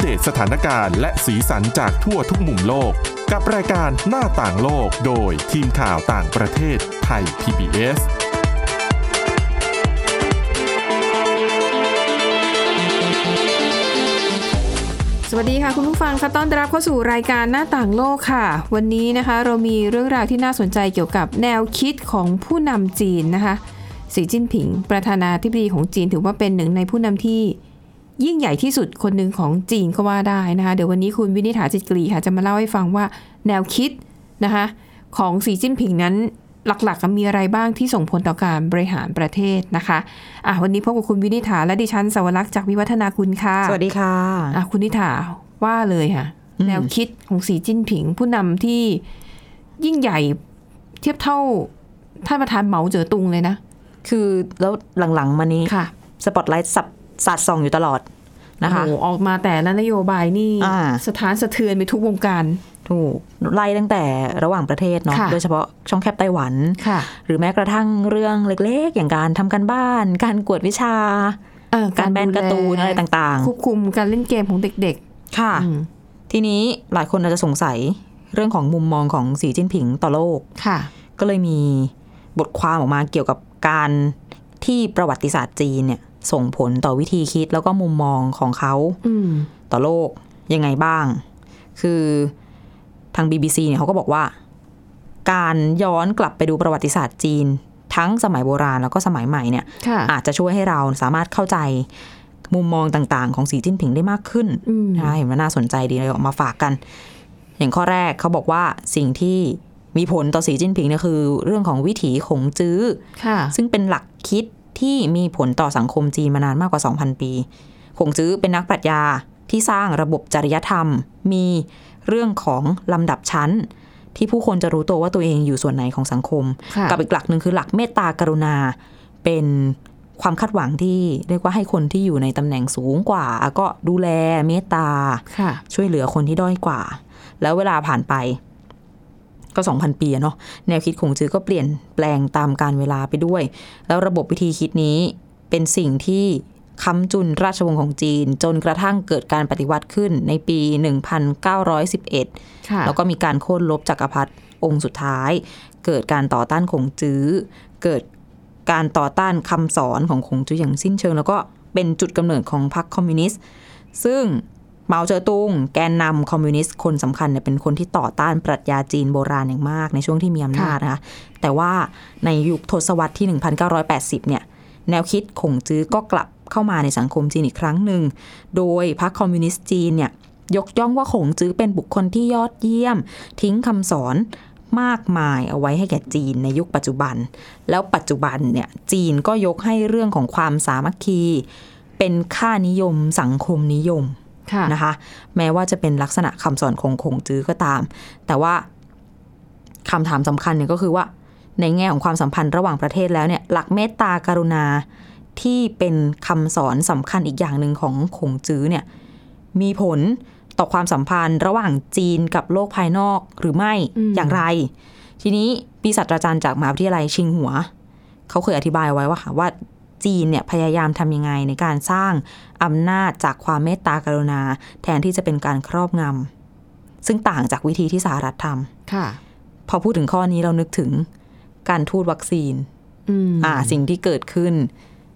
เดตสถานการณ์และสีสันจากทั่วทุกมุมโลก กับรายการหน้าต่างโลกโดยทีมข่าวต่างประเทศไทย PBS สวัสดีค่ะ คุณผู้ฟังคะต้อนรับเข้าสู่รายการหน้าต่างโลกค่ะ วันนี้นะคะเรามีเรื่องราวที่น่าสนใจเกี่ยวกับแนวคิดของผู้นำจีนนะคะสีจิ้นผิง ประธานาธิบดีของจีนถือว่าเป็นหนึ่งในผู้นำที่ ยิ่งใหญ่ที่สุดคนหนึ่งของจีนก็ว่าได้นะคะเดี๋ยววันนี้คุณวินิษฐาจิตกรีค่ะจะมาเล่าให้ฟังว่าแนวคิดนะคะของสีจิ้นผิงนั้นหลักๆมีอะไรบ้างที่ส่งผลต่อการบริหารประเทศนะคะอะวันนี้พบกับคุณวินิษฐาและดิฉันสวรักษ์จากวิวัฒนาคุณค่ะ สวัสดีค่ะอะคุณนิถาว่าเลยค่ะอืมแนวคิดของสีจิ้นผิง ผู้นำที่ยิ่งใหญ่เทียบเท่าท่านประธานเหมาเจ๋อตุงเลยนะ คือแล้วหลังๆมานี้ค่ะสปอตไลท์สับ สาดส่องอยู่ตลอดนะคะโอ้โหออกมาแต่ละนโยบายนี่อ่าสถานสะเทือนไปทุกวงการถูกไล่ตั้งแต่ระหว่างประเทศเนาะค่ะโดยเฉพาะช่องแคบไต้หวันค่ะหรือแม้กระทั่งเรื่องเล็กๆ อย่างการทำการบ้าน การกวดวิชาเออการแบนการ์ตูนอะไรต่างควบคุมการเล่นเกมของเด็กๆ ค่ะๆอืมทีนี้หลายคนอาจจะสงสัยเรื่องของมุมมองของสีจิ้นผิงต่อโลกค่ะ ก็เลยมีบทความออกมาเกี่ยวกับการที่ประวัติศาสตร์จีนเนี่ย ส่งผลต่อวิธีคิดแล้วก็มุมมองของเขาอืมต่อโลกยังไงบ้าง คือทาง BBC เนี่ยเขาก็บอกว่า การย้อนกลับไปดูประวัติศาสตร์จีน ทั้งสมัยโบราณแล้วก็สมัยใหม่เนี่ยค่ะอาจจะช่วยให้เราสามารถเข้าใจมุมมองต่างๆ ของสีจิ้นผิงได้มากขึ้นอืมนะเห็นว่าน่าสนใจดีเลยออกมาฝากกัน อย่างข้อแรกเขาบอกว่าสิ่งที่มีผลต่อสีจิ้นผิงเนี่ยคือ เรื่องของวิถีขงจื้อค่ะซึ่งเป็นหลักคิด ที่มีผลต่อสังคมจีนมานานมากกว่า 2,000 ปีคงจื้อเป็นนักปรัชญาที่สร้างระบบจริยธรรม มีเรื่องของลำดับชั้น ที่ผู้คนจะรู้ตัวว่าตัวเองอยู่ส่วนไหนของสังคมค่ะกับอีกหลักหนึ่งคือหลักเมตตากรุณา เป็นความคาดหวังที่เรียกว่าให้คนที่อยู่ในตำแหน่งสูงกว่า ก็ดูแลเมตตาค่ะช่วยเหลือคนที่ด้อยกว่า แล้วเวลาผ่านไป ก็ 2,000 ปีอะเนาะแนวคิดของจื้อก็เปลี่ยนแปลงตามการเวลาไปด้วย แล้วระบบวิธีคิดนี้เป็นสิ่งที่ค้ำจุนราชวงศ์ของจีน จนกระทั่งเกิดการปฏิวัติขึ้นในปี 1911ค่ะแล้วก็มีการโค่นลบจักรพรรดิองค์สุดท้าย เกิดการต่อต้านขงจื้อ เกิดการต่อต้านคำสอนของขงจื้ออย่างสิ้นเชิง แล้วก็เป็นจุดกำเนิดของพรรคคอมมิวนิสต์ ซึ่ง เหมาเจ๋อตุง แกนนำคอมมิวนิสต์คนสำคัญเนี่ยเป็นคนที่ต่อต้านปรัชญาจีนโบราณอย่างมากในช่วงที่มีอำนาจนะคะแต่ว่าในยุคทศวรรษที่ 1980 เนี่ย แนวคิดขงจื้อก็กลับเข้ามาในสังคมจีนอีกครั้งหนึ่ง โดยพรรคคอมมิวนิสต์จีนเนี่ยยกย่องว่าขงจื้อเป็นบุคคลที่ยอดเยี่ยม ทิ้งคำสอนมากมายเอาไว้ให้แก่จีนในยุคปัจจุบัน แล้วปัจจุบันเนี่ยจีนก็ยกให้เรื่องของความสามัคคี เป็นค่านิยมสังคมนิยมค่ะ นะคะ แม้ว่าจะเป็นลักษณะคำสอนของคงจื้อก็ตาม แต่ว่าคำถามสำคัญเนี่ยก็คือว่า ในแง่ของความสัมพันธ์ระหว่างประเทศแล้วเนี่ยหลักเมตตากรุณาที่เป็นคำสอนสำคัญอีกอย่างหนึ่งของคงจื้อเนี่ยมีผลต่อความสัมพันธ์ระหว่างจีนกับโลกภายนอกหรือไม่อมอย่างไร ทีนี้ปีศาสตราจารย์จากมหาวิทยาลัยชิงหัว เขาเคยอธิบายไว้ว่าค่ะว่า จีนเนี่ยพยายามทำยังไงในการสร้างอำนาจจากความเมตตากรุณา แทนที่จะเป็นการครอบงำซึ่งต่างจากวิธีที่สหรัฐทค่ะำพอพูดถึงข้อนี้เรานึกถึงการทูตวัคซีนอืมอ่าสิ่งที่เกิดขึ้น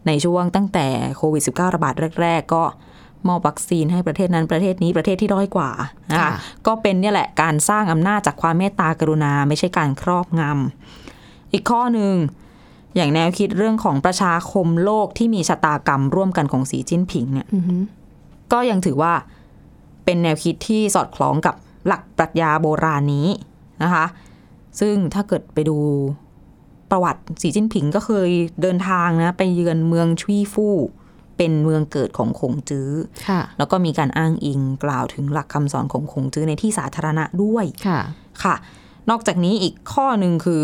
ในช่วงตั้งแต่โควิด -19 ระบาดแรก ๆ ก็มอบวัคซีนให้ประเทศนั้นประเทศนี้ประเทศที่ด้อยกว่านะคะค่ะก็เป็นเนี่ยแหละการสร้างอำนาจจากความเมตตากรุณาไม่ใช่การครอบงำอีกข้อหนึ่ง อย่างแนวคิดเรื่องของประชาคมโลกที่มีชะตากรรมร่วมกันของสีจิ้นผิงเนี่ยอือฮึก็ยังถือว่าเป็นแนวคิดที่สอดคล้องกับหลักปรัชญาโบราณนี้นะคะ ซึ่งถ้าเกิดไปดูประวัติสีจิ้นผิงก็เคยเดินทางนะ ไปเยือนเมืองชุยฟู่เป็นเมืองเกิดของขงจื้อค่ะแล้วก็มีการอ้างอิงกล่าวถึงหลักคำสอนของขงจื้อในที่สาธารณะด้วย ค่ะ ค่ะ นอกจากนี้อีกข้อหนึ่งคือ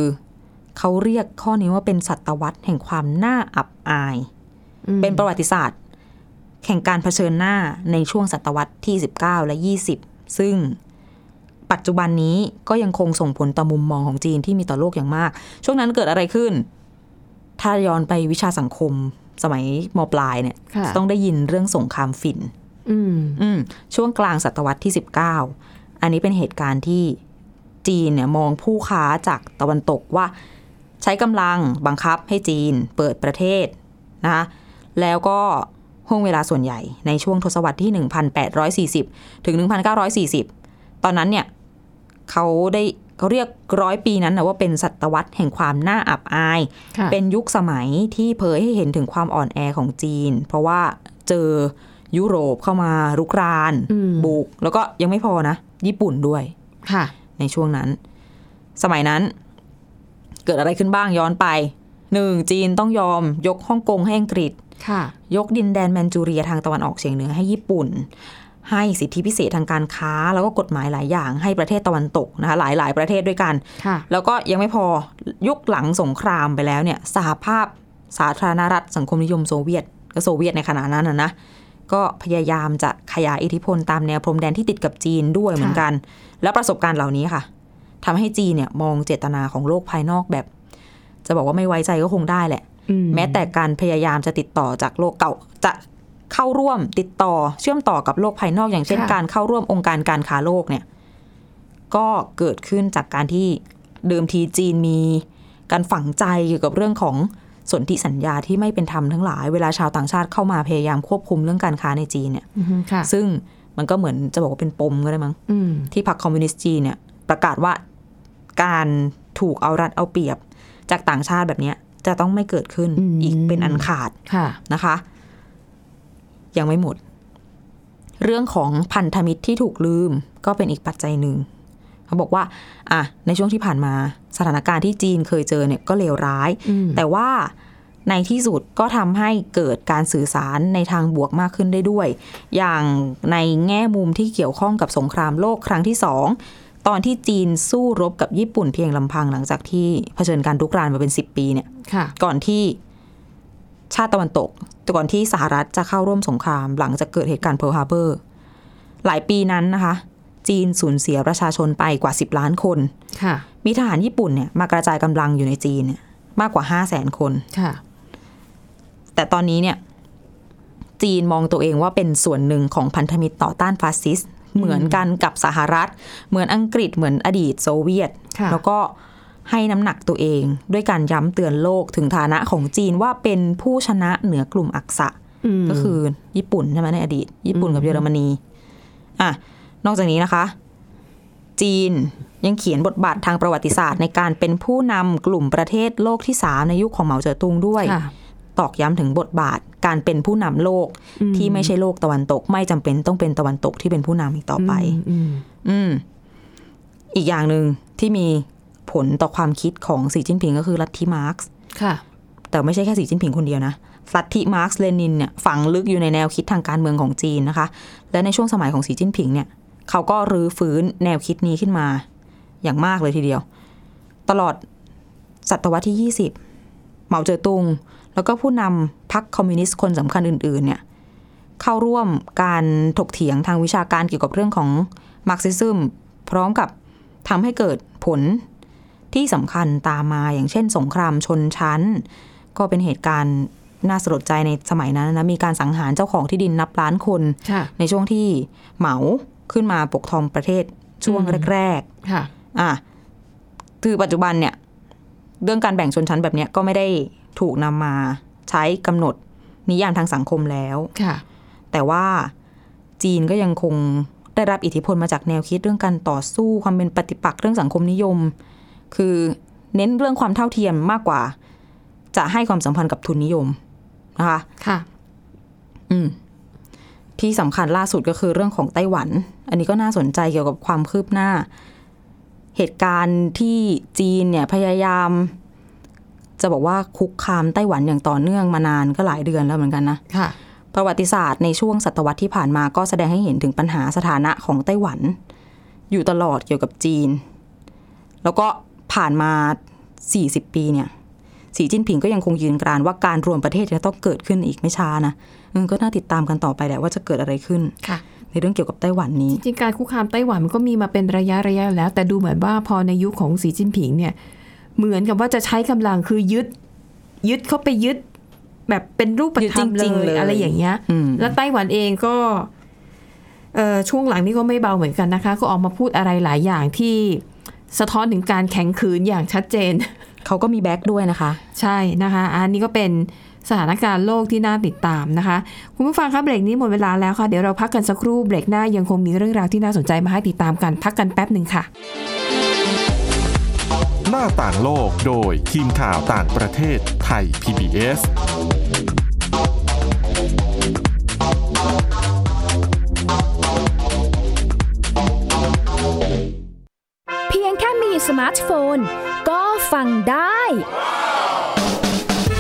เขาเรียกข้อนี้ว่าเป็นศตวรรษแห่งความน่าอับอายอืมเป็นประวัติศาสตร์ แข่งการเผชิญหน้าในช่วงศตวรรษที่ 19 และ 20 ซึ่งปัจจุบันนี้ก็ยังคงส่งผลต่อมุมมองของจีนที่มีต่อโลกอย่างมาก ช่วงนั้นเกิดอะไรขึ้น ถ้าย้อนไปวิชาสังคม สมัยมปลายเนี่ยค่ะจะต้องได้ยินเรื่องสงครามฝิ่นอืมอืมช่วงกลางศตวรรษที่ 19 อันนี้เป็นเหตุการณ์ที่จีนเนี่ยมองผู้ค้าจากตะวันตกว่า ใช้กำลังบังคับให้จีนเปิดประเทศนะคะแล้วก็ห่วงเวลาส่วนใหญ่ในช่วงทศวรรษที่ 1840 ถึง 1940 ตอนนั้นเนี่ยเขาได้เขาเรียกร้อยปีนั้นนะว่าเป็นศตวรรษแห่งความน่าอับอายค่ะเป็นยุคสมัยที่เผยให้เห็นถึงความอ่อนแอของจีน เพราะว่าเจอยุโรปเข้ามารุกรานอืมบุก แล้วก็ยังไม่พอนะ ญี่ปุ่นด้วยค่ะในช่วงนั้น สมัยนั้นเกิดอะไรขึ้นบ้างย้อนไปหนึ่งจีนต้องยอมยกฮ่องกงให้อังกฤษค่ะยกดินแดนแมนจูเรียทางตะวันออกเฉียงเหนือให้ญี่ปุ่น ให้สิทธิพิเศษทางการค้า แล้วก็กฎหมายหลายอย่างให้ประเทศตะวันตกนะคะหลายหลายๆประเทศด้วยกันค่ะแล้วก็ยังไม่พอยุคหลังสงครามไปแล้วเนี่ยสหภาพสาธารณรัฐสังคมนิยมโซเวียตก็โซเวียตในขณะนั้นนะนะก็พยายามจะขยายอิทธิพลตามแนวพรมแดนที่ติดกับจีนด้วยเหมือนกัน แล้วประสบการณ์เหล่านี้ค่ะ ทำให้จีนเนี่ยมองเจตนาของโลกภายนอกแบบ จะบอกว่าไม่ไว้ใจก็คงได้แหละอืมแม้แต่การพยายามจะติดต่อจากโลกเก่าจะเข้าร่วมติดต่อเชื่อมต่อกับโลกภายนอกอย่างเช่นค่ะการเข้าร่วมองค์การการค้าโลกเนี่ย ก็เกิดขึ้นจากการที่เดิมทีจีนมี การฝังใจเกี่ยวกับเรื่องของสนธิสัญญาที่ไม่เป็นธรรมทั้งหลาย เวลาชาวต่างชาติเข้ามาพยายามควบคุมเรื่องการค้าในจีนเนี่ยอืมค่ะซึ่งมันก็เหมือนจะบอกว่าเป็นปมก็ได้มั้งอืมที่พรรคคอมมิวนิสต์จีนเนี่ยประกาศว่า การถูกเอารัดเอาเปรียบ จากต่างชาติแบบเนี้ยจะต้องไม่เกิดขึ้นอืมอีกเป็นอันขาดค่ะนะคะ ยังไม่หมด เรื่องของพันธมิตรที่ถูกลืมก็เป็นอีกปัจจัยหนึ่งเขาบอกว่า อะ ในช่วงที่ผ่านมาสถานการณ์ที่จีนเคยเจอเนี่ยก็เลวร้ายอืมแต่ว่าในที่สุดก็ทำให้เกิดการสื่อสารในทางบวกมากขึ้นได้ด้วย อย่างในแง่มุมที่เกี่ยวข้องกับสงครามโลกครั้งที่สอง ตอนที่จีนสู้รบกับญี่ปุ่นเพียงลำพังหลังจากที่เผชิญการรุกรานมาเป็น10ปีเนี่ยค่ะก่อนที่ชาติตะวันตกก่อนที่สหรัฐจะเข้าร่วมสงคราม หลังจากเกิดเหตุการณ์เพิร์ลฮาร์เบอร์หลายปีนั้นนะคะ จีนสูญเสียประชาชนไปกว่า 10 ล้านคนค่ะ มีทหารญี่ปุ่นเนี่ยมากระจายกำลังอยู่ในจีนเนี่ยมากกว่า 5 0 0แสนคนค่ะ แต่ตอนนี้เนี่ย จีนมองตัวเองว่าเป็นส่วนหนึ่งของพันธมิตรต่อต้านฟาสซิสต์ เหมือนกันกับสหรัฐ เหมือนอังกฤษเหมือนอดีตโซเวียตค่ะแล้วก็ให้น้ำหนักตัวเองด้วยการย้ำเตือนโลกถึงฐานะของจีนว่าเป็นผู้ชนะเหนือกลุ่มอักษะก็คือญี่ปุ่นใช่ไหมในอดีต ญี่ปุ่นกับเยอรมนีอะนอกจากนี้นะคะ จีนยังเขียนบทบาททางประวัติศาสตร์ในการเป็นผู้นำกลุ่มประเทศโลกที่สามในยุคของเหมาเจ๋อตุงด้วยค่ะ ตอกย้ำถึงบทบาทการเป็นผู้นำโลกอืมที่ไม่ใช่โลกตะวันตก ไม่จำเป็นต้องเป็นตะวันตกที่เป็นผู้นำอีกต่อไปอืมอืมอีกอย่างหนึ่งที่มีผลต่อความคิดของสีจิ้นผิงก็คือลัทธิมาร์กซ์ค่ะ แต่ไม่ใช่แค่สีจิ้นผิงคนเดียวนะลัทธิมาร์กซ์เลนินเนี่ยฝังลึกอยู่ในแนวคิดทางการเมืองของจีนนะคะ และในช่วงสมัยของสีจิ้นผิงเนี่ย เขาก็รื้อฟื้นแนวคิดนี้ขึ้นมา อย่างมากเลยทีเดียว ตลอดศตวรรษที่ 20 เหมาเจ๋อตุง แล้วก็ผู้นำพรรคคอมมิวนิสต์คนสำคัญอื่น ๆ เนี่ยเข้าร่วมการถกเถียงทางวิชาการเกี่ยวกับเรื่องของ Marxism พร้อมกับทำให้เกิดผลที่สำคัญตามมาอย่างเช่น สงครามชนชั้น ก็เป็นเหตุการณ์น่าสลดใจในสมัยนั้นนะมีการสังหารเจ้าของที่ดินนับล้านคนคในช่วงที่เหมาขึ้นมาปกครองประเทศช่วงแรกค่ะๆอะคือปัจจุบันเนี่ย เรื่องการแบ่งชนชั้นแบบเนี้ยก็ไม่ได้ถูกนำมาใช้กำหนดนิยามทางสังคมแล้วค่ะ แต่ว่าจีนก็ยังคงได้รับอิทธิพลมาจากแนวคิดเรื่องการต่อสู้ความเป็นปฏิปักษ์เรื่องสังคมนิยม คือเน้นเรื่องความเท่าเทียมมากกว่า จะให้ความสัมพันธ์กับทุนนิยมนะคะค่ะ อืมที่สำคัญล่าสุดก็คือเรื่องของไต้หวัน อันนี้ก็น่าสนใจเกี่ยวกับความคืบหน้า เหตุการณ์ที่จีนเนี่ยพยายาม จะบอกว่าคุกคามไต้หวันอย่างต่อเนื่องมานานก็หลายเดือนแล้วเหมือนกันนะค่ะ ประวัติศาสตร์ในช่วงศตวรรษที่ผ่านมาก็แสดงให้เห็นถึงปัญหาสถานะของไต้หวัน อยู่ตลอดเกี่ยวกับจีน แล้วก็ผ่านมา 40 ปีเนี่ยสีจิ้นผิงก็ยังคงยืนกรานว่าการรวมประเทศจะต้องเกิดขึ้นอีกไม่ช้านะอืมก็น่าติดตามกันต่อไปแหละว่าจะเกิดอะไรขึ้นค่ะ ในเรื่องเกี่ยวกับไต้หวันนี้ จริงๆการคุกคามไต้หวันมันก็มีมาเป็นระยะระยะแล้ว แต่ดูเหมือนว่าพอในยุคของสีจิ้นผิงเนี่ยเหมือนกับว่าจะใช้กำลังคือยึด ยึดเข้าไปยึด แบบเป็นรูปธรรมยึดจริงๆเลเลยยอะไรอย่างเงี้ยอืมแล้วไต้หวันเองก็เอ่อช่วงหลังนี่ก็ไม่เบาเหมือนกันนะคะ ก็ออกมาพูดอะไรหลายอย่างที่สะท้อนถึงการแข็งขืนอย่างชัดเจน เขาก็มีแบ็กด้วยนะคะ ใช่นะคะ อันนี้ก็เป็น สถานการณ์โลกที่น่าติดตามนะคะ คุณผู้ฟังคะเบรกนี้หมดเวลาแล้วค่ะ เดี๋ยวเราพักกันสักครู่เบรกหน้ายังคงมีเรื่องราวที่น่าสนใจมาให้ติดตามกันพักกันแป๊บหนึ่งค่ะ หน้าต่างโลกโดยทีมข่าวต่างประเทศไทย PBS เพียงแค่มีสมาร์ทโฟน ก็ฟังได้ไท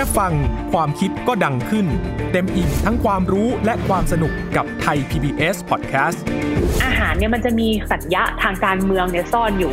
ค่ฟัง ความคิดก็ดังขึ้น เต็มอิ่มทั้งความรู้และความสนุกกับไทย PBS Podcast อาหารเนี่ยมันจะมีสัญญะทางการเมืองเนี่ยซ่อนอยู่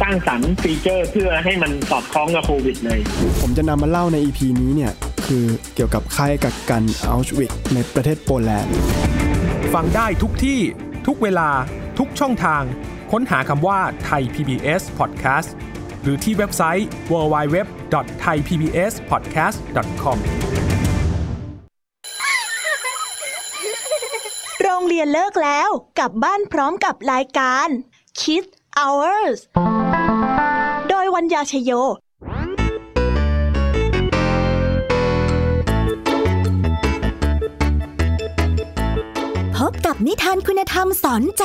สร้างสรรค์ฟีเจอร์เพื่อให้มันสอดคล้องกับโควิดเลย ผมจะนำมาเล่าใน EP นี้เนี่ย คือเกี่ยวกับค่ายกักกันอัลชวิกในประเทศโปแลนด์ ฟังได้ทุกที่ทุกเวลาทุกช่องทาง ค้นหาคำว่าไทย PBS Podcast หรือที่เว็บไซต์ www.thaipbspodcast.com โรงเรียนเลิกแล้วกลับบ้านพร้อมกับรายการ Kids Hours โดยวัญญาชยโยพบกับนิทานคุณธรรมสอนใจ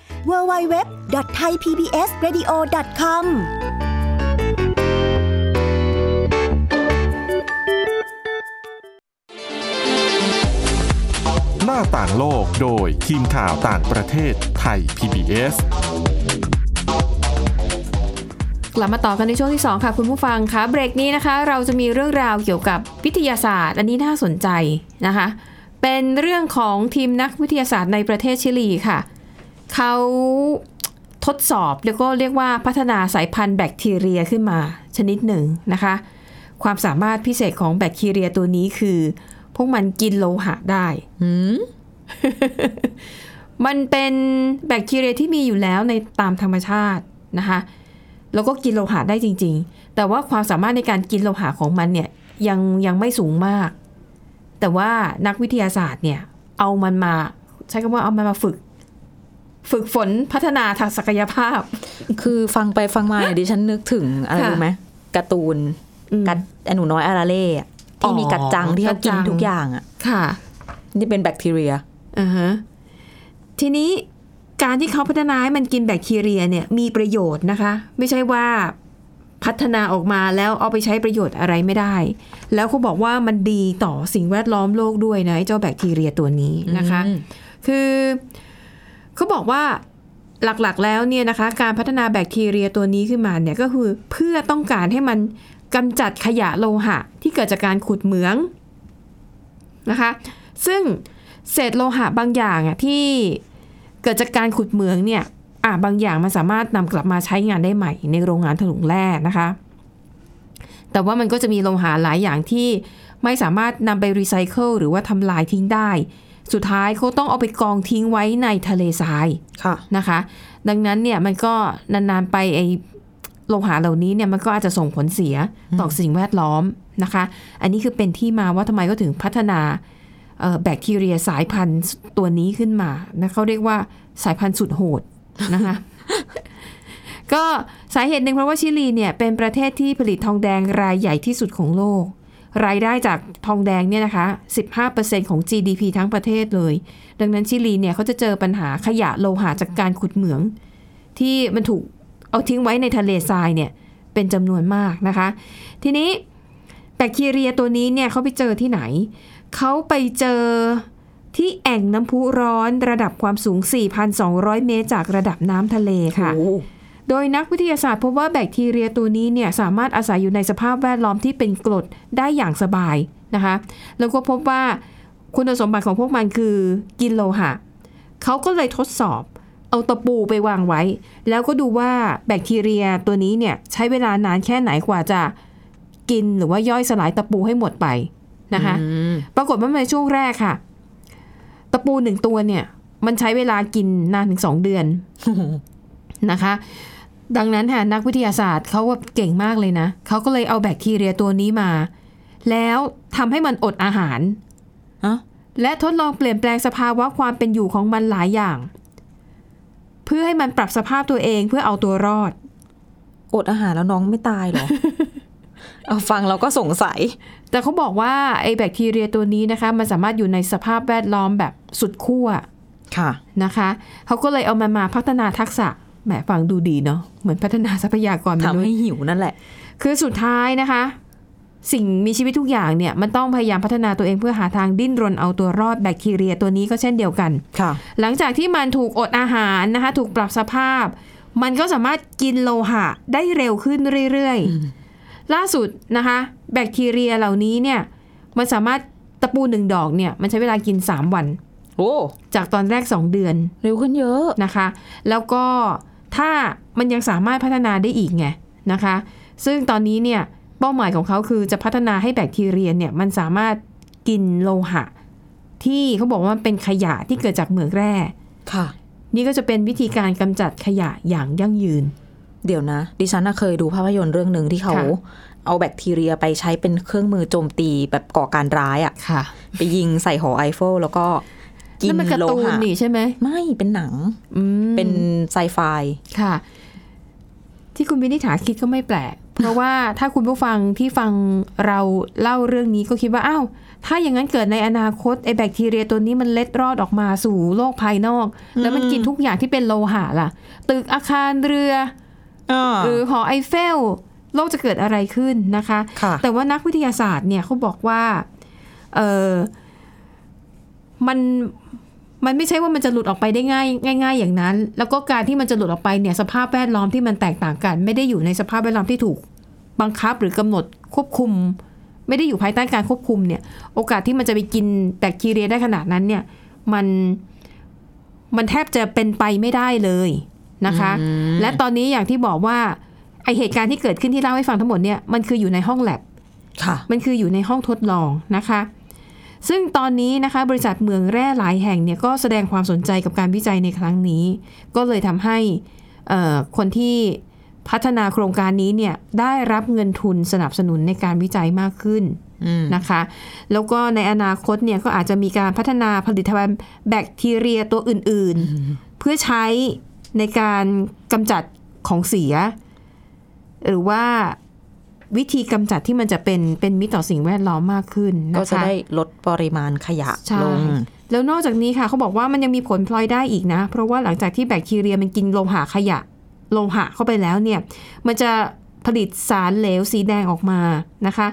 www.thaipbsradio.com หน้าต่างโลกโดยทีมข่าวต่างประเทศไทย PBS กลับมาต่อกันในช่วงที่ 2 ค่ะ คุณผู้ฟังคะเบรกนี้นะคะ เราจะมีเรื่องราวเกี่ยวกับวิทยาศาสตร์ อันนี้น่าสนใจนะคะ เป็นเรื่องของทีมนักวิทยาศาสตร์ในประเทศชิลีค่ะ เขาทดสอบแล้วก็เรียกว่าพัฒนาสายพันธุ์แบคทีเรียขึ้นมาชนิดหนึ่งนะคะ ความสามารถพิเศษของแบคทีเรียตัวนี้คือ พวกมันกินโลหะได้มันเป็นแบคทีเรียที่มีอยู่แล้วในตามธรรมชาตินะคะ แล้วก็กินโลหะได้จริง ๆ แต่ว่าความสามารถในการกินโลหะของมันเนี่ยยังยังไม่สูงมาก แต่ว่านักวิทยาศาสตร์เนี่ย เอามันมา ใช้คำว่าเอามันมาฝึก ฝึกฝนพัฒนาทางศักยภาพ คือฟังไปฟังมาเนี่ยดิฉันนึกถึงอะไรค่ะรู้ไหมการ์ตูนอืมกัดไอ้หนูน้อยอาราเล่อะที่มีกัดจังที่เขากินกัดจังทุกอย่างอะ ค่ะ นี่เป็นแบคทีเรียอ่าฮะทีนี้การที่เขาพัฒนาให้มันกินแบคทีเรียเนี่ยมีประโยชน์นะคะ ไม่ใช่ว่าพัฒนาออกมาแล้วเอาไปใช้ประโยชน์อะไรไม่ได้ แล้วเขาบอกว่ามันดีต่อสิ่งแวดล้อมโลกด้วยนะไอ้เจ้าแบคทีเรียตัวนี้นะคะอืมคือ เขาบอกว่าหลักๆแล้วเนี่ยนะคะ การพัฒนาแบคทีเรียตัวนี้ขึ้นมาเนี่ยก็คือเพื่อต้องการให้มันกำจัดขยะโลหะที่เกิดจากการขุดเหมืองนะคะ ซึ่งเศษโลหะบางอย่างอะที่เกิดจากการขุดเหมืองเนี่ยอะบางอย่างมันสามารถนำกลับมาใช้งานได้ใหม่ในโรงงานถลุงแร่นะคะ แต่ว่ามันก็จะมีโลหะหลายอย่างที่ไม่สามารถนำไปรีไซเคิลหรือว่าทำลายทิ้งได้ สุดท้ายเขาต้องเอาไปกองทิ้งไว้ในทะเลทรายค่ะนะคะ ดังนั้นเนี่ยมันก็นานๆไปไอ้โลหะเหล่านี้เนี่ยมันก็อาจจะส่งผลเสียต่อสิ่งแวดล้อมนะคะ อันนี้คือเป็นที่มาว่าทำไมก็ถึงพัฒนาเอ่อแบคทีเรียสายพันธุ์ตัวนี้ขึ้นมานะเขาเรียกว่าสายพันธุ์สุดโหดนะคะก็สาเหตุหนึ่งเพราะว่าชิลีเนี่ยเป็นประเทศที่ผลิตทองแดงรายใหญ่ที่สุดของโลก รายได้จากทองแดงเนี่ยนะคะ 15%ของ GDP ทั้งประเทศเลย ดังนั้นชิลีเนี่ยเขาจะเจอปัญหาขยะโลหะจากการขุดเหมือง ที่มันถูกเอาทิ้งไว้ในทะเลทรายเนี่ยเป็นจำนวนมากนะคะ ทีนี้แบคทีเรียตัวนี้เนี่ยเขาไปเจอที่ไหน เขาไปเจอที่แอ่งน้ำพุร้อนระดับความสูง 4,200 เมตรจากระดับน้ำทะเลค่ะ โดยนักวิทยาศาสตร์พบว่าแบคทีเรียตัวนี้เนี่ยสามารถอาศัยอยู่ในสภาพแวดล้อมที่เป็นกรดได้อย่างสบายนะคะ แล้วก็พบว่าคุณสมบัติของพวกมันคือกินโลหะ เขาก็เลยทดสอบเอาตะปูไปวางไว้ แล้วก็ดูว่าแบคทีเรียตัวนี้เนี่ยใช้เวลานานแค่ไหนกว่าจะกินหรือว่าย่อยสลายตะปูให้หมดไปนะคะ ปรากฏว่าในช่วงแรกค่ะ ตะปูหนึ่งตัวเนี่ย มันใช้เวลากินนานถึงสองเดือน นะคะ ดังนั้นค่ะนักวิทยาศาสตร์เขาว่าเก่งมากเลยนะเขาก็เลยเอาแบคทีเรียตัวนี้มา แล้วทำให้มันอดอาหาร และทดลองเปลี่ยนแปลงสภาวะความเป็นอยู่ของมันหลายอย่าง เพื่อให้มันปรับสภาพตัวเองเพื่อเอาตัวรอด อดอาหารแล้วน้องไม่ตายเหรอ เอาฟังเราก็สงสัย แต่เขาบอกว่าไอ้แบคทีเรียตัวนี้นะคะ มันสามารถอยู่ในสภาพแวดล้อมแบบสุดขั้วค่ะนะคะเขาก็เลยเอามันมาพัฒนาทักษะ แหมฟังดูดีเนาะเหมือนพัฒนาทรัพยากรมนุษย์ทำให้หิวนั่นแหละ คือสุดท้ายนะคะ สิ่งมีชีวิตทุกอย่างเนี่ย มันต้องพยายามพัฒนาตัวเองเพื่อหาทางดิ้นรนเอาตัวรอดแบคทีเรียตัวนี้ก็เช่นเดียวกันค่ะ หลังจากที่มันถูกอดอาหารนะคะ ถูกปรับสภาพ มันก็สามารถกินโลหะได้เร็วขึ้นเรื่อยๆล่าสุดนะคะ แบคทีเรียเหล่านี้เนี่ย มันสามารถตะปูหนึ่งดอกเนี่ย มันใช้เวลากิน3วันโอ้จากตอนแรก 2 เดือน เร็วขึ้นเยอะนะคะ แล้วก็ ถ้ามันยังสามารถพัฒนาได้อีกไงนะคะ ซึ่งตอนนี้เนี่ยเป้าหมายของเขาคือจะพัฒนาให้แบคทีเรียเนี่ยมันสามารถกินโลหะ ที่เขาบอกว่ามันเป็นขยะที่เกิดจากเหมืองแร่ค่ะ นี่ก็จะเป็นวิธีการกำจัดขยะอย่างยั่งยืน เดี๋ยวนะ ดิฉันน่ะเคยดูภาพยนตร์เรื่องหนึ่งที่เขาค่ะเอาแบคทีเรียไปใช้เป็นเครื่องมือโจมตีแบบก่อการร้ายอะค่ะ ไปยิงใส่หอไอเฟลแล้วก็ กินโลหะนี่นั่นมันการ์ตูนใช่ไหมไม่เป็นหนังอืมเป็นไซไฟค่ะ ที่คุณวินิษฐาคิดก็ไม่แปลก เพราะว่าถ้าคุณผู้ฟังที่ฟังเราเล่าเรื่องนี้ก็คิดว่าอ้าวถ้าอย่างนั้นเกิดในอนาคตไอ้แบคทีเรียตัวนี้มันเล็ดรอดออกมาสู่โลกภายนอก แล้วมันกินทุกอย่างที่เป็นโลหะล่ะ ตึกอาคารเรือหรือหอไอเฟลโลกจะเกิดอะไรขึ้นนะคะค่ะแต่ว่านักวิทยาศาสตร์เนี่ยเขาบอกว่า เออมัน มันไม่ใช่ว่ามันจะหลุดออกไปได้ง่ายง่าย ๆ อย่างนั้น แล้วก็การที่มันจะหลุดออกไปเนี่ยสภาพแวดล้อมที่มันแตกต่างกัน ไม่ได้อยู่ในสภาพแวดล้อมที่ถูก บังคับหรือกำหนดควบคุม ไม่ได้อยู่ภายใต้การควบคุมเนี่ยโอกาสที่มันจะไปกินแบคทีเรียได้ขนาดนั้นเนี่ยมันมันแทบจะเป็นไปไม่ได้เลยนะคะ และตอนนี้อย่างที่บอกว่าไอเหตุการณ์ที่เกิดขึ้นที่เล่าให้ฟังทั้งหมดเนี่ยมันคืออยู่ในห้องแลบค่ะมันคืออยู่ในห้องทดลองนะคะ ซึ่งตอนนี้นะคะบริษัทเมืองแร่หลายแห่งเนี่ยก็แสดงความสนใจกับการวิจัยในครั้งนี้ ก็เลยทำให้เอ่อคนที่พัฒนาโครงการนี้เนี่ยได้รับเงินทุนสนับสนุนในการวิจัยมากขึ้นอืมนะคะ แล้วก็ในอนาคตเนี่ยก็อาจจะมีการพัฒนาผลิตภัณฑ์แบคทีเรียตัวอื่นๆ เพื่อใช้ในการกำจัดของเสีย หรือว่า วิธีกำจัดที่มันจะเป็นเป็นมิตรต่อสิ่งแวดล้อมมากขึ้นนะคะก็จะได้ลดปริมาณขยะใช่ลงแล้วนอกจากนี้ค่ะเขาบอกว่ามันยังมีผลพลอยได้อีกนะ เพราะว่าหลังจากที่แบคทีเรียมันกินโลหะขยะโลหะเข้าไปแล้วเนี่ยมันจะผลิตสารเหลวสีแดงออกมานะคะ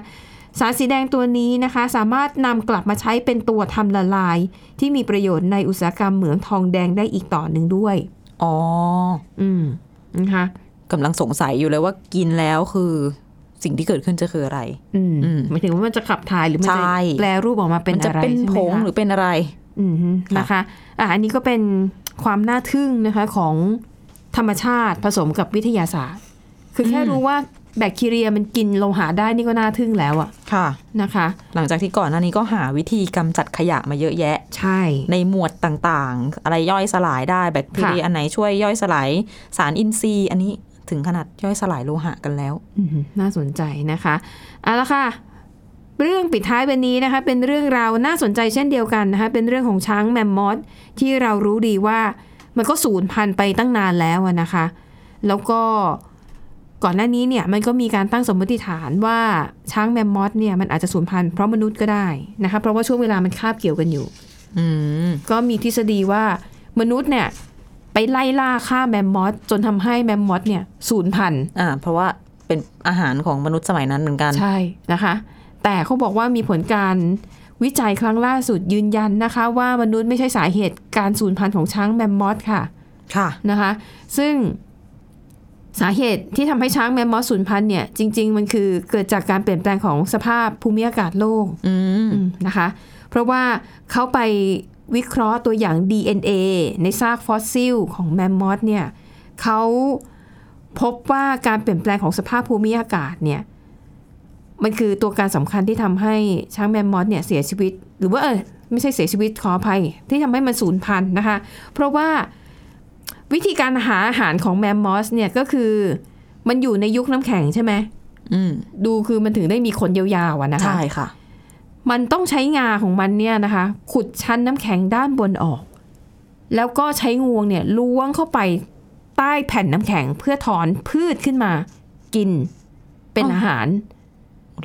สารสีแดงตัวนี้นะคะ สามารถนำกลับมาใช้เป็นตัวทำละลาย ที่มีประโยชน์ในอุตสาหกรรมเหมืองทองแดงได้อีกต่อหนึ่งด้วย อ๋อ อืมนะคะกำลังสงสัยอยู่เลยว่ากินแล้วคือ สิ่งที่เกิดขึ้นจะคืออะไรอืมอืมหมายถึงว่ามันจะขับถ่ายหรือมันจะใช่แปลรูปออกมาเป็นมันจะอะไรเป็นใช่ไหผมงคะหรือเป็นอะไรอืมฮึนะคะอะอันนี้ก็เป็นความน่าทึ่งนะคะของธรรมชาติผสมกับวิทยาศาสตร์ คือแค่อืมรู้ว่าแบคทีเรียมันกินโลหะได้นี่ก็น่าทึ่งแล้วอะค่ะนะคะ หลังจากที่ก่อนหน้านี้ก็หาวิธีกำจัดขยะมาเยอะแยะ ใช่ ในหมวดต่างๆ อะไรย่อยสลายได้แบคทีเรียค่ะอันไหนช่วยย่อยสลายสารอินทรีย์ อันนี้ ถึงขนาดย่อยสลายโลหะกันแล้วอืมน่าสนใจนะคะเอาละค่ะ เรื่องปิดท้ายวันนี้นะคะ เป็นเรื่องราวน่าสนใจเช่นเดียวกันนะคะ เป็นเรื่องของช้างแมมมอสที่เรารู้ดีว่ามันก็สูญพันธุ์ไปตั้งนานแล้วอะนะคะ แล้วก็ก่อนหน้านี้เนี่ยมันก็มีการตั้งสมมติฐานว่าช้างแมมมอสเนี่ยมันอาจจะสูญพันธุ์เพราะมนุษย์ก็ได้นะคะ เพราะว่าช่วงเวลามันคาบเกี่ยวกันอยู่อืมก็มีทฤษฎีว่ามนุษย์เนี่ย ไปไล่ล่าฆ่าแมมมอสจนทำให้แมมมอสเนี่ยสูญพันธุ์อ่า เพราะว่าเป็นอาหารของมนุษย์สมัยนั้นเหมือนกัน ใช่นะคะ แต่เขาบอกว่ามีผลการวิจัยครั้งล่าสุดยืนยันนะคะ ว่ามนุษย์ไม่ใช่สาเหตุการสูญพันธุ์ของช้างแมมมอสค่ะ ค่ะนะคะ ซึ่งสาเหตุที่ทำให้ช้างแมมมอสสูญพันธุ์เนี่ย จริง ๆ มันคือเกิดจากการเปลี่ยนแปลงของสภาพภูมิอากาศโลกอืมอืมนะคะ เพราะว่าเขาไป วิเคราะห์ตัวอย่าง DNA ในซากฟอสซิลของแมมมอสเนี่ยเขาพบว่าการเปลี่ยนแปลงของสภาพภูมิอากาศเนี่ยมันคือตัวการสำคัญที่ทำให้ช้างแมมมอสเนี่ยเสียชีวิต หรือว่าเออไม่ใช่เสียชีวิตขออภัย ที่ทำให้มันสูญพันธุ์นะคะ เพราะว่าวิธีการหาอาหารของแมมมอสเนี่ยก็คือมันอยู่ในยุคน้ำแข็งใช่ไหมอืมดูคือมันถึงได้มีขนยาวๆอะนะคะใช่ค่ะ มันต้องใช้งาของมันเนี่ยนะคะ ขุดชั้นน้ำแข็งด้านบนออก แล้วก็ใช้งวงเนี่ยล้วงเข้าไปใต้แผ่นน้ำแข็งเพื่อถอนพืชขึ้นมา กินเป็นอ๋อออาหาร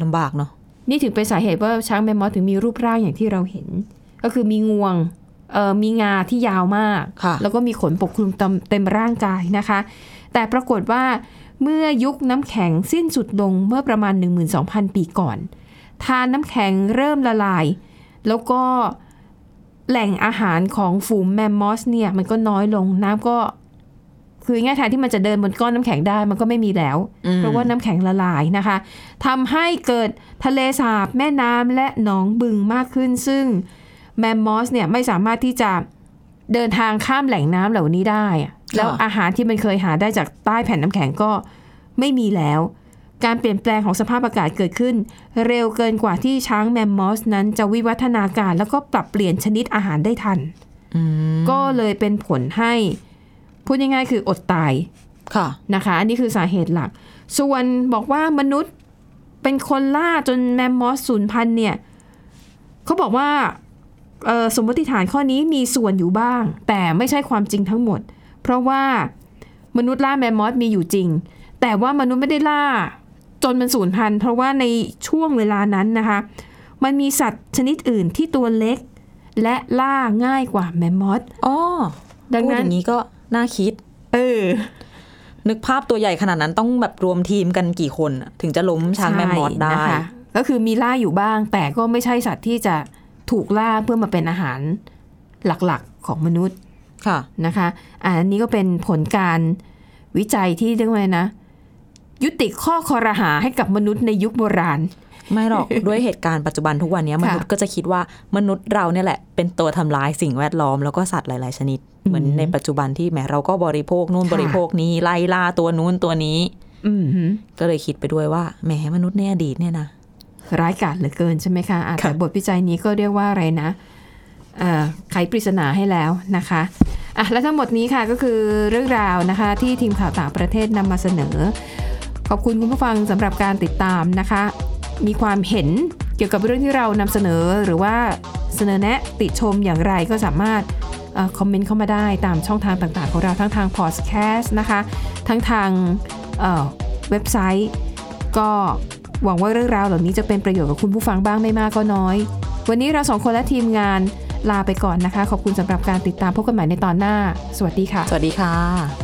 ลำบากเนาะนี่ถึงเป็นสาเหตุว่าช้างแมมมอสถึงมีรูปร่างอย่างที่เราเห็น ก็คือมีงวงเอ่อมีงาที่ยาวมากค่ะแล้วก็มีขนปกคลุมเต็มเต็มร่างกายนะคะ แต่ปรากฏว่าเมื่อยุคน้ำแข็งสิ้นสุดลงเมื่อประมาณ 12,000 ปีก่อน ทานน้ำแข็งเริ่มละลาย แล้วก็แหล่งอาหารของฝูงแมมมอสเนี่ย มันก็น้อยลงน้ำก็คือง่ายๆแทนที่มันจะเดินบนก้อนน้ำแข็งได้มันก็ไม่มีแล้วอืมเพราะว่าน้ำแข็งละลายนะคะทำให้เกิดทะเลสาบแม่น้ำและหนองบึงมากขึ้น ซึ่งแมมมอสเนี่ยไม่สามารถที่จะเดินทางข้ามแหล่งน้ำเหล่านี้ได้อะแล้วอาหารที่มันเคยหาได้จากใต้แผ่นน้ำแข็งก็ไม่มีแล้ว การเปลี่ยนแปลงของสภาพอากาศเกิดขึ้น เร็วเกินกว่าที่ช้างแมมมอสนั้นจะวิวัฒนาการแล้วก็ปรับเปลี่ยนชนิดอาหารได้ทันอืมก็เลยเป็นผลให้ พูดง่ายๆคืออดตายค่ะนะคะ อันนี้คือสาเหตุหลัก ส่วนบอกว่ามนุษย์เป็นคนล่าจนแมมมอสสูญพันธุ์เนี่ยเขาบอกว่าเอ่อสมมติฐานข้อนี้มีส่วนอยู่บ้าง แต่ไม่ใช่ความจริงทั้งหมด เพราะว่ามนุษย์ล่าแมมมอสมีอยู่จริง แต่ว่ามนุษย์ไม่ได้ล่า จนมันสูญพันธุ์เพราะว่าในช่วงเวลานั้นนะคะ มันมีสัตว์ชนิดอื่นที่ตัวเล็ก และล่าง่ายกว่าแมมมอสอ๋อดังพูดนั้อนย่างนี้ก็น่าคิด เออ นึกภาพตัวใหญ่ขนาดนั้นต้องแบบรวมทีมกันกี่คนอะถึงจะล้มช้างแมมมอสได้ใช่นะคะก็คือมีล่าอยู่บ้าง แต่ก็ไม่ใช่สัตว์ที่จะถูกล่าเพื่อมาเป็นอาหารหลักๆของมนุษย์ ค่ะนะคะอะอันนี้ก็เป็นผลการวิจัยที่เรียกว่าไงนะ ยุติข้อคอรหาให้กับมนุษย์ในยุคโบราณ ไม่หรอก ด้วยเหตุการณ์ปัจจุบันทุกวันนี้มนุษย์ก็จะคิดว่ามนุษย์เราเนี่ยแหละ เป็นตัวทำลายสิ่งแวดล้อมแล้วก็สัตว์หลาย ๆ ชนิด เหมือนในปัจจุบันที่แหมเราก็บริโภคนู่นค่ะบริโภคนี้ไล่ล่าตัวนู้นตัวนี้อืมฮึก็เลยคิดไปด้วยว่าแหมมนุษย์ในอดีตเนี่ยนะร้ายกาจเหลือเกินใช่ไหมคะอะแต่บทวิจัยนี้ก็เรียกว่าอะไรนะเอ่อไขปริศนาให้แล้วนะคะอะและทั้งหมดนี้ค่ะก็คือเรื่องราวนะคะ ที่ทีมข่าวต่างประเทศนำมาเสนอ ขอบคุณคุณผู้ฟังสำหรับการติดตามนะคะ มีความเห็นเกี่ยวกับเรื่องที่เรานำเสนอหรือว่าเสนอแนะติชมอย่างไรก็สามารถอคอมเมนต์เข้ามาได้ตามช่องทางต่างๆ ของเราทั้งทางพอดแคสต์นะคะ ทั้งทางเว็บไซต์ ก็หวังว่าเรื่องราวเหล่านี้จะเป็นประโยชน์กับคุณผู้ฟังบ้างไม่มากก็น้อย วันนี้เราสองคนและทีมงานลาไปก่อนนะคะ ขอบคุณสำหรับการติดตามพบกันใหม่ในตอนหน้า สวัสดีค่ะ สวัสดีค่ะ